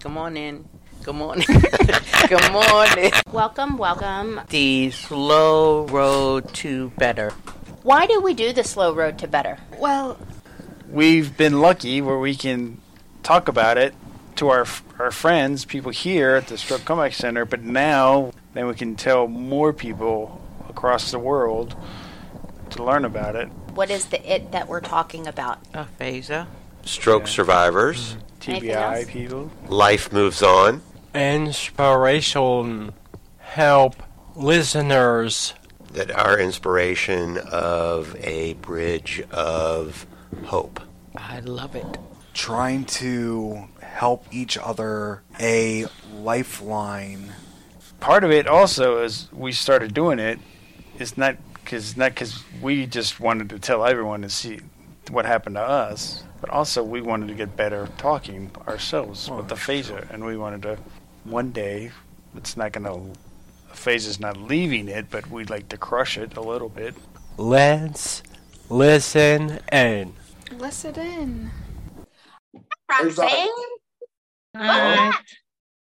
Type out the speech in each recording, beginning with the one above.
Come on in. Good morning. Good morning. Welcome, welcome. The slow road to better. Why do we do the slow road to better? Well, we've been lucky where we can talk about it to our our friends, people here at the Stroke Comeback Center, but now then we can tell more people across the world to learn about it. What is the it that we're talking about? Aphasia. Stroke Yeah. survivors. Anything TBI people. Life moves on. inspiration help listeners That are inspiration of a bridge of hope. I love it. trying to help each other a lifeline. Part of it also is we started doing it. It's not because not because we just wanted to tell everyone to see what happened to us, but also we wanted to get better talking ourselves with aphasia, and we wanted to one day. It's not going to aphasia's not leaving it, but we'd like to crush it a little bit. let's listen in. Listen in. Roxanne? Uh,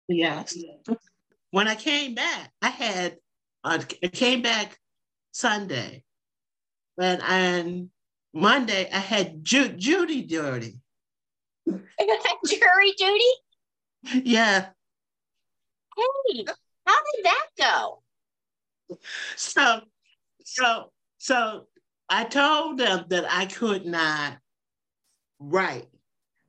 yes. When I came back, I had uh, I came back Sunday, and and Monday I had Ju- Judy Dirty. Jury duty? Yeah. Hey, how did that go? So so so I told them that I could not write.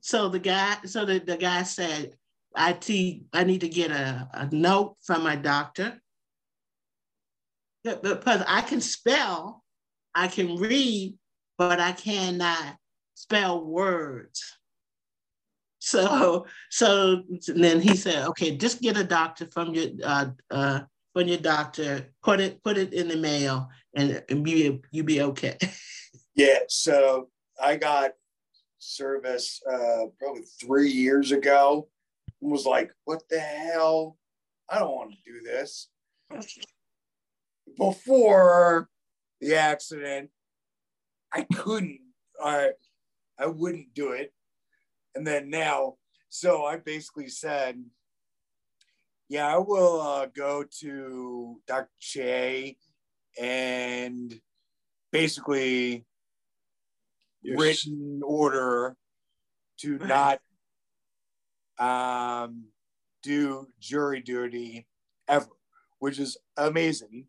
So the guy so the, the guy said I te- I need to get a, a note from my doctor. Because I can spell, I can read, but I cannot spell words. So so then he said, okay, just get a doctor from your uh, uh, from your doctor, put it put it in the mail, and, and be you be okay. Yeah, so I got service uh, probably three years ago. and Was like, what the hell? I don't want to do this. Before the accident, I couldn't. I I wouldn't do it, and then now, so I basically said, "Yeah, I will uh, go to Dr. Che and basically." written order to not um, do jury duty ever, which is amazing.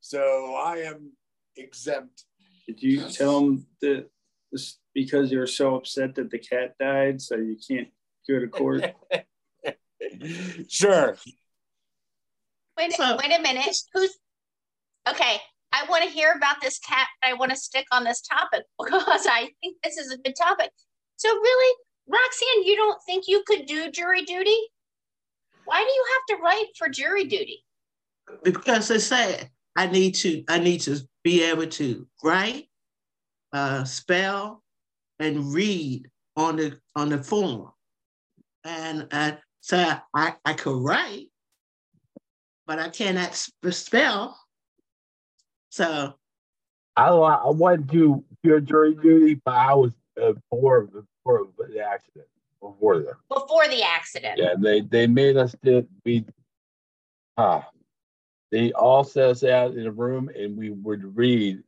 So I am exempt. Did you tell them that this because you're so upset that the cat died, so you can't go to court? sure. Wait, So- wait a minute. Who's okay? I want to hear about this cat. I want to stick on this topic because I think this is a good topic. So, really, Roxanne, you don't think you could do jury duty? Why do you have to write for jury duty? because they say I need to I need to be able to write, uh, spell, and read on the on the form, and uh, so I I could write, but I cannot sp- spell. So I I wanted to do jury duty, but I was uh, before before the accident before that. Before the accident. Yeah, they they made us did we ah they all set us out in a room and we would read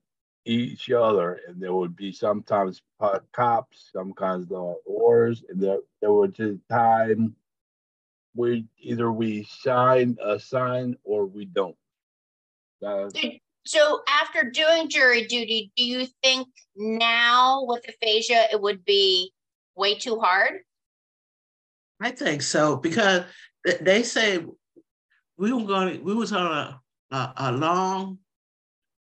each other and there would be sometimes cops, sometimes the oars, and there there was a time we either we sign a sign or we don't. Uh, So, after doing jury duty, do you think now with aphasia it would be way too hard? I think so because they say we were going. We was on a a, a long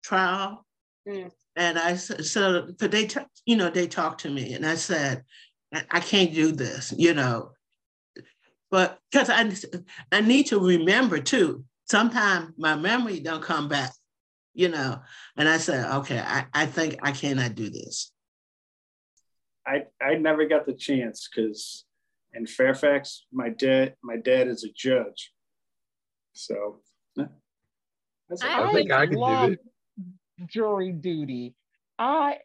trial, Mm. and I said, so but they t- you know they talked to me, and I said I, I can't do this, you know, but because I I need to remember too. Sometimes my memory don't come back, you know, and I said okay, I I think I cannot do this. I I never got the chance because in Fairfax, my dad my dad is a judge, so. eh, that's I think I could do love it. jury duty. I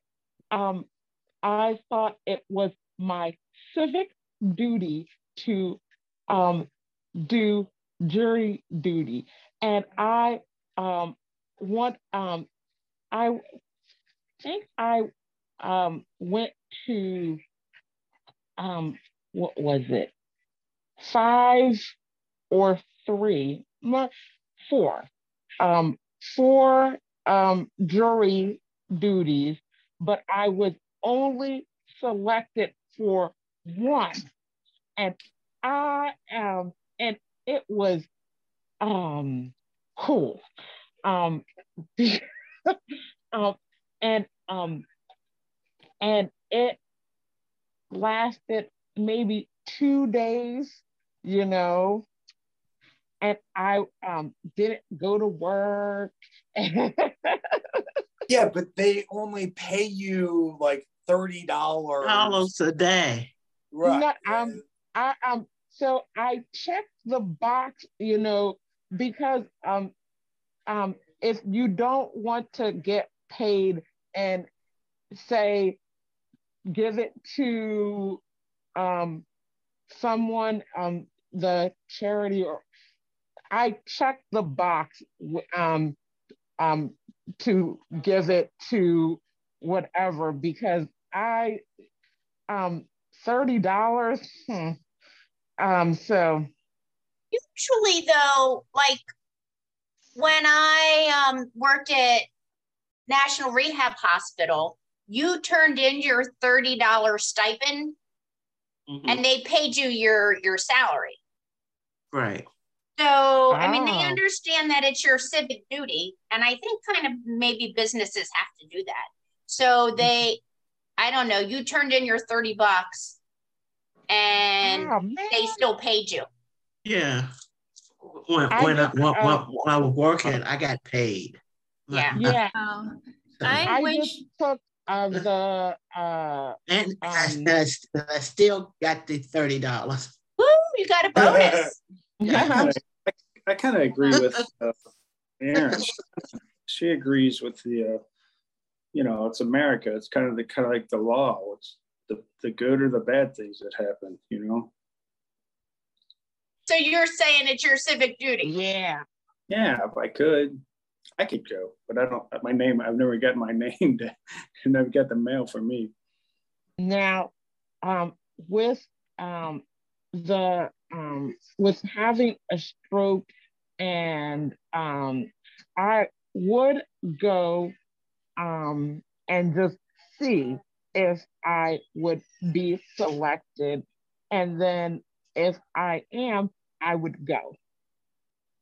um I thought it was my civic duty to um, do jury duty, and I um, want um, I think I um, went to um, what was it five or three no, four. Um, four um, jury duties, but I was only selected for one, and I am, and it was um cool, um, um, and um, and it lasted maybe two days, you know, and I um didn't go to work. Yeah, but they only pay you like thirty dollars. Dollars a day. Right. No, um, I um, so I checked the box, you know, because um, um, if you don't want to get paid and say, give it to um, someone, um, the charity or I checked the box um, um, to give it to whatever because I um thirty dollars. Hmm. Um, so Usually, though, like when I um, worked at National Rehab Hospital, you turned in your thirty dollars stipend, and they paid you your your salary. Right. So, I mean, they Ah. understand that it's your civic duty, and I think kind of maybe businesses have to do that. So they, I don't know, you turned in your thirty bucks, and Oh, they still paid you. Yeah. When I when I, just, when, uh, when I was working, I got paid. Yeah. yeah, Um, I, I I wish just took uh, the uh and I, um, I st- I still got the thirty dollars. Woo, you got a bonus. I, I kind of agree with uh, Aaron. She agrees with the, uh, you know, it's America. It's kind of the kind of like the law. It's the the good or the bad things that happen. You know. So you're saying it's your civic duty. yeah. Yeah, if I could, I could go, but I don't. My name. I've never got my name. To, I never got the mail for me. Now, um, with um, the um, with having a stroke, and um, I would go um, and just see if I would be selected, and then if I am, I would go.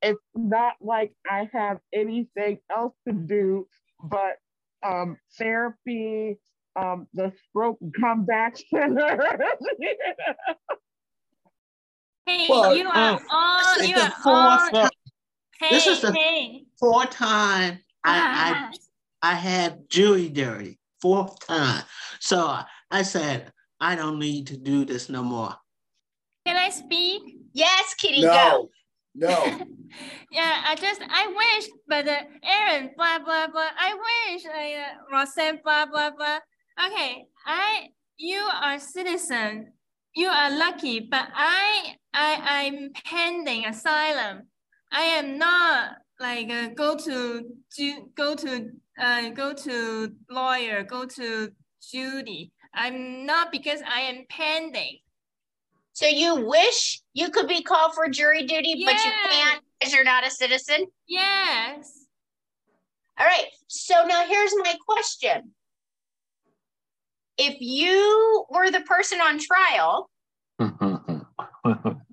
It's not like I have anything else to do but um, therapy, um, the stroke comeback center. hey, Well, you are uh, all you are fourth all time- hey this is the hey. fourth time I, I I had jury duty. Fourth time. So I said, I don't need to do this no more. Can I speak? Yes, Kitty, No. go. No. Yeah, I just I wish, but uh, Aaron, blah blah blah. I wish, I, uh, Roseanne, blah blah blah. Okay, I you are citizen, you are lucky, but I I I'm pending asylum. I am not like uh, go to go to uh go to lawyer, go to Judy. I'm not because I am pending. So you wish you could be called for jury duty, but you can't because you're not a citizen? Yes. All right. So now here's my question. If you were the person on trial,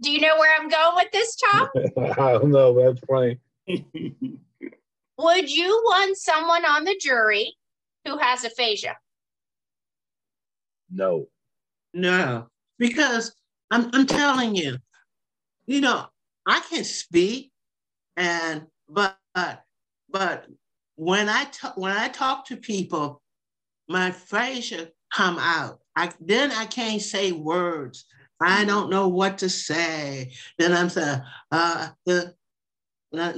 do you know where I'm going with this, Tom? I don't know. That's funny. Would you want someone on the jury who has aphasia? No. No, because I'm I'm telling you, you know, I can speak, and but but when I talk when I talk to people, my aphasia come out. I then I can't say words. I don't know what to say. Then I'm saying, uh, uh, uh,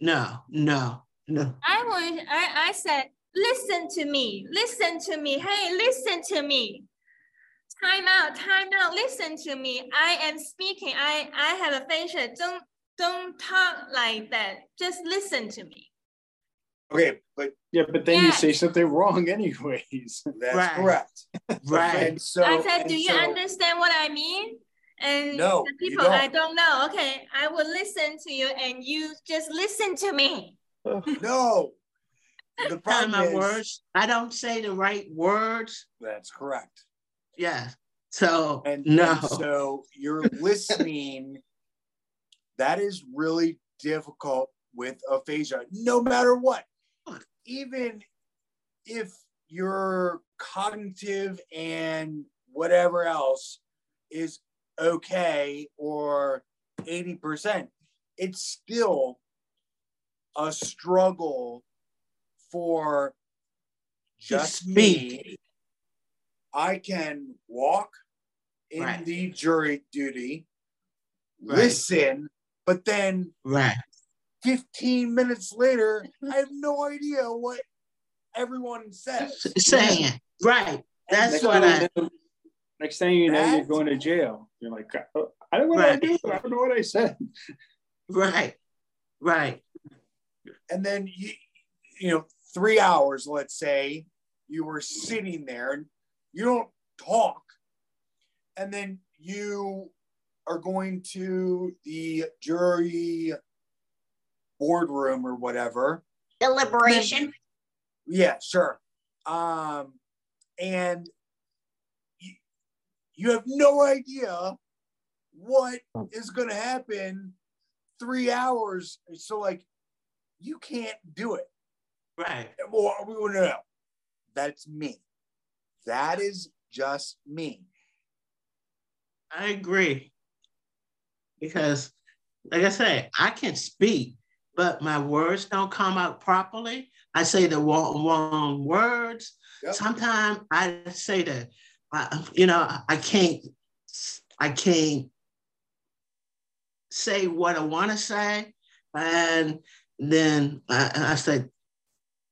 no, no, no. I would, I, I said, listen to me, listen to me. Hey, listen to me. time out, time out. Listen to me. I am speaking. I I have aphasia. Don't don't talk like that. Just listen to me. Okay, but Yeah, but then you say something wrong anyways. that's Right. correct. Right. And so, I said, do you so- understand what I mean? And No, the people I don't. don't know. Okay, I will listen to you, and you just listen to me. No. The problem my is words. I don't say the right words. that's correct. Yeah. So And, no. and so you're listening. that is really difficult with aphasia, no matter what. Even if your cognitive and whatever else is okay or 80%, it's still a struggle for just me. I can walk in Right. the jury duty, Right. listen, but then right. 15 minutes later, I have no idea what everyone says. Saying right. That's what I. know, next thing you know, you're going to jail. You're like, uh, "Oh, I don't know what I do. I don't know what I said. Right. Right. And then you, you know, three hours, let's say, you were sitting there and you don't talk. And then you are going to the jury boardroom or whatever. Deliberation. Yeah, sure. Um, and you, you have no idea what is going to happen three hours. So, like, you can't do it. Right. Well, we want to know. That's me. That is just me. I agree. Because, like I say, I can speak, but my words don't come out properly. I say the wrong, wrong words. Yep. Sometimes I say that, I, you know, I can't, I can't say what I want to say, and then I, I say,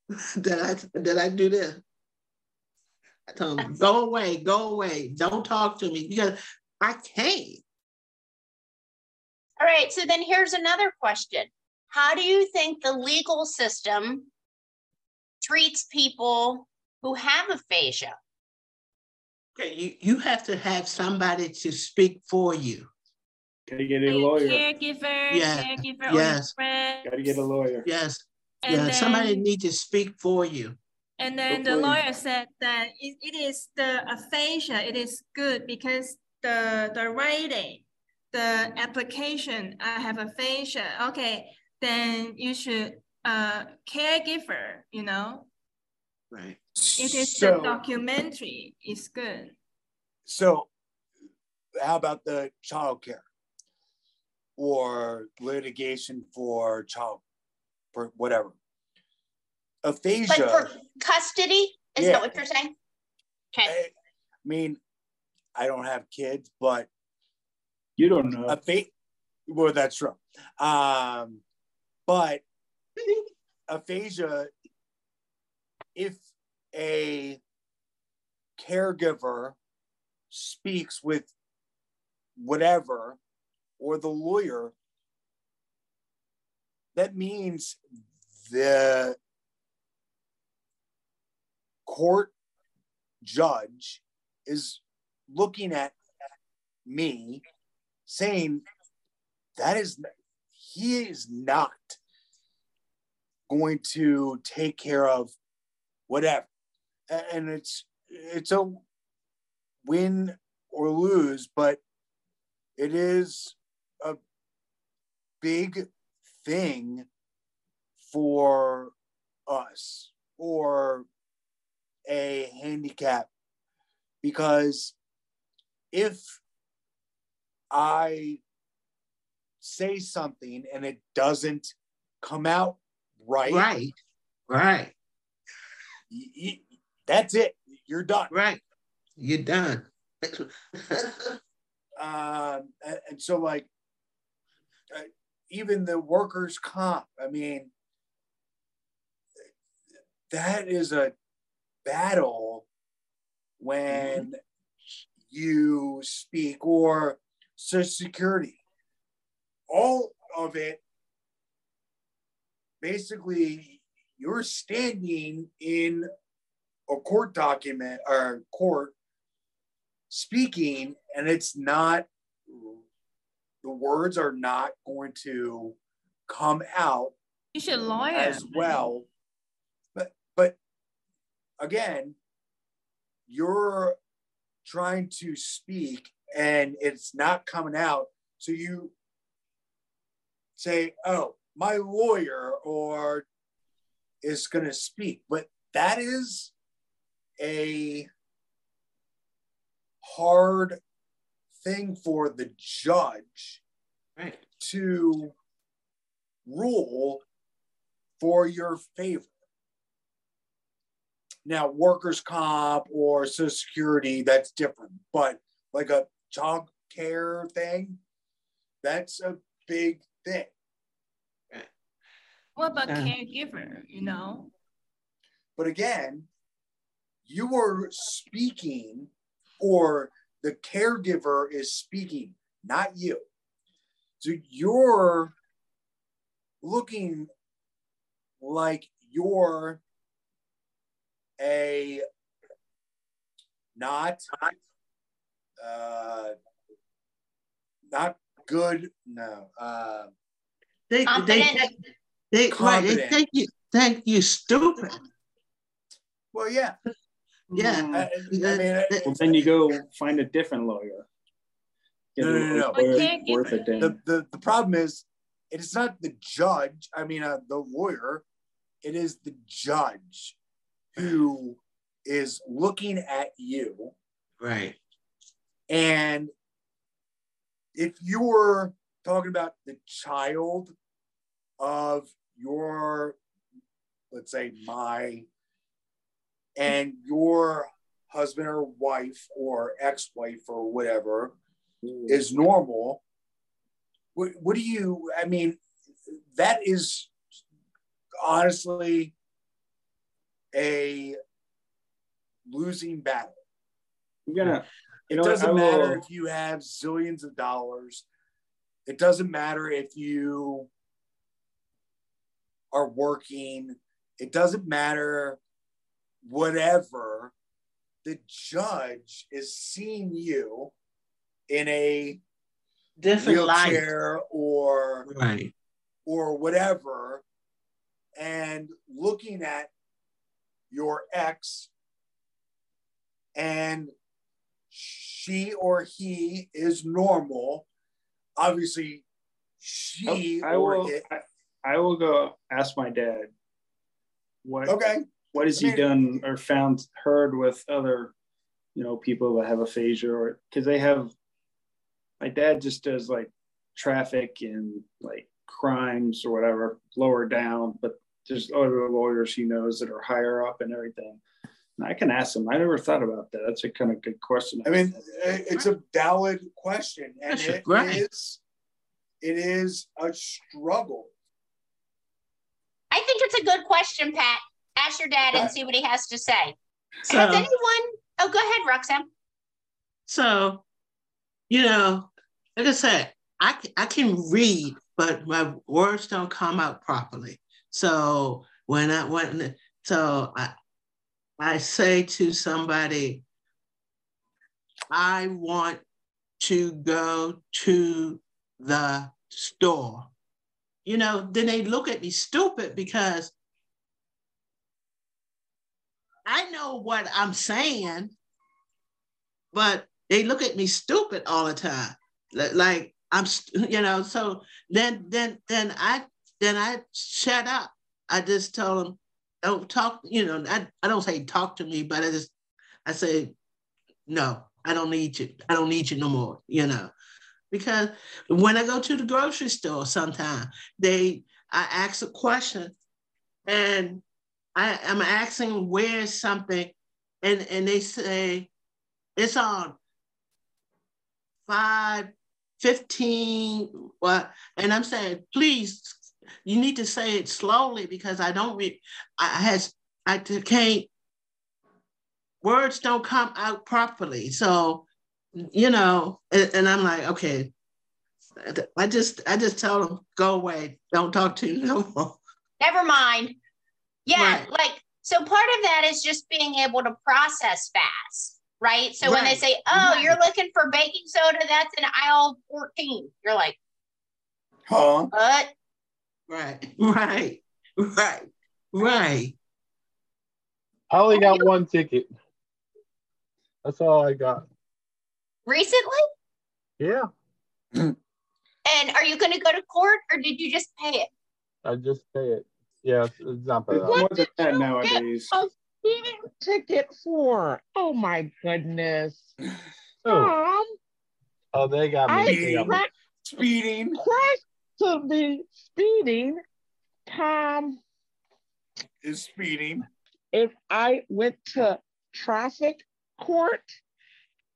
did I did I do this? I told him, go away, go away, don't talk to me because I can't. All right, so then here's another question. How do you think the legal system treats people who have aphasia? Okay, you, you have to have somebody to speak for you. Gotta get a A lawyer. caregiver, Yeah, caregiver, yes. friend. Gotta get a lawyer. Yes, And yeah, somebody then- need to speak for you. And then the Hopefully- lawyer said that it, it is the aphasia, it is good because the the writing, the application, I have aphasia. Okay, then you should uh caregiver, you know. Right. It is so, the documentary is good. so, how about the child care or litigation for child, for whatever? Aphasia. Like for custody? Is Yeah. that what you're saying? Okay. I mean, I don't have kids, but You don't know. a fa- well, that's true. Um, but aphasia, if a caregiver speaks with whatever or the lawyer, that means the court judge is looking at me saying that is he is not going to take care of whatever. And it's it's a win or lose but it is a big thing for us or a handicap because if I say something and it doesn't come out right, Right. Right. that's it. You're done. Right. You're done. Um, and, and so, like, uh, even the workers' comp, I mean, that is a battle when you speak or social security all of it basically you're standing in a court document or court speaking and it's not the words are not going to come out You should lawyer. as well but but again you're trying to speak and it's not coming out so you say oh my lawyer or is going to speak but that is a hard thing for the judge Right. to rule for your favor. Now, workers' comp or Social Security, that's different. But like a child care thing, that's a big thing. What about Uh. caregiver? You know, But again, you are speaking, or the caregiver is speaking, not you. So you're looking like you're a not uh not good no uh They they Confident. think they right, they Confident. think you think you stupid. well yeah Yeah. I, I mean Well, then you go find a different lawyer. Get No, a no, no, no. lawyer Worth a damn. the, the the problem is it is not the judge i mean uh, the lawyer it is the judge who is looking at you Right. and if you're talking about the child of your let's say my and your husband or wife or ex-wife or whatever hmm. is normal what, what do you i mean that is honestly a losing battle I'm gonna. You it doesn't matter if you have zillions of dollars it doesn't matter if you are working it doesn't matter whatever the judge is seeing you in a Different light. wheelchair or Right. or whatever and looking at your ex and she or he is normal obviously she oh, I or will. it I, I will go ask my dad. What? Okay. What has I he done or found, heard with other, you know, people that have aphasia or because they have. My dad just does like traffic and like crimes or whatever, lower down, but there's other lawyers he knows that are higher up and everything. And I can ask him. I never thought about that. That's a kind of good question. I mean, it's a valid question, and That's it right. is it is a struggle. It's a good question, Pat. Ask your dad and see what he has to say. So- Has anyone? Oh, go ahead, Roxanne. So, you know, like I said, I I can read, but my words don't come out properly. So when I when so I I say to somebody, I want to go to the store. You know, then they look at me stupid because I know what I'm saying, but they look at me stupid all the time. Like I'm, you know. So then, then, then I, then I shut up. I just tell them, don't talk. You know, I, I don't say talk to me, but I just, I say, no, I don't need you. I don't need you no more. You know, because when I go to the grocery store, sometimes they, I ask a question, and I am asking where's something, and and they say it's on five, 15, what? And I'm saying, please, you need to say it slowly because I don't re I has I can't words don't come out properly. So you know, and, and I'm like, okay, I just I just tell them go away, don't talk to you no more. Never mind. Yeah, like so part of that is just being able to process fast, right? So when they say, "Oh, Right. you're looking for baking soda, that's in aisle 14." You're like, Huh? "What?" Right, right, right, right. I only got one ticket. That's all I got. Recently? Yeah, And are you going to go to court or did you just pay it? I just pay it. Yeah, it's, it's not bad. More than that nowadays. A speeding ticket for? Oh my goodness. Oh, Tom, oh, they got me. I got Speeding. To be speeding. Tom, Is speeding. if I went to traffic court,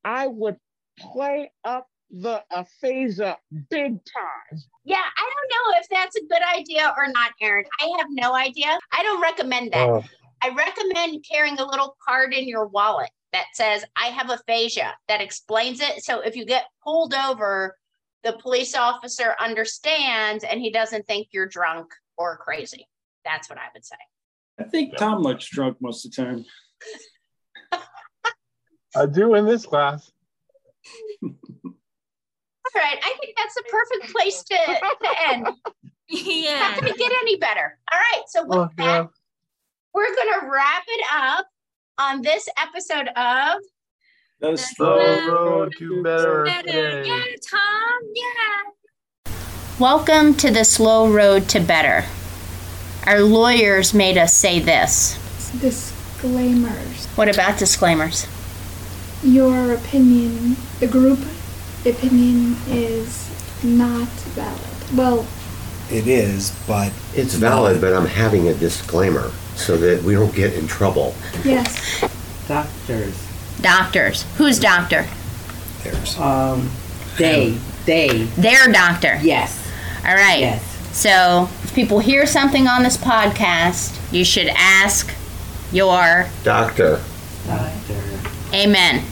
I would play up the aphasia big time. Yeah, I don't know if that's a good idea or not, Aaron. I have no idea. I don't recommend that. Oh, I recommend carrying a little card in your wallet that says, I have aphasia, that explains it. So if you get pulled over, the police officer understands and he doesn't think you're drunk or crazy. That's what I would say. I think Tom looks drunk most of the time. I do in this class. All right, I think that's the perfect place to, to end. Yeah. Not gonna get any better. All right, so with Oh, that, yeah. we're gonna wrap it up on this episode of The Slow road to better. Better. Yeah, Tom. Yeah. Welcome to the slow road to better. Our lawyers made us say this. Disclaimers. What about disclaimers? Your opinion, the group opinion, is not valid. Well, It is, but It's valid, but I'm having a disclaimer so that we don't get in trouble. yes. Doctors. Doctors. Who's doctor? there's Um, they. They. Their doctor. Yes. All right. Yes. So if people hear something on this podcast, you should ask your Doctor. Doctor. amen.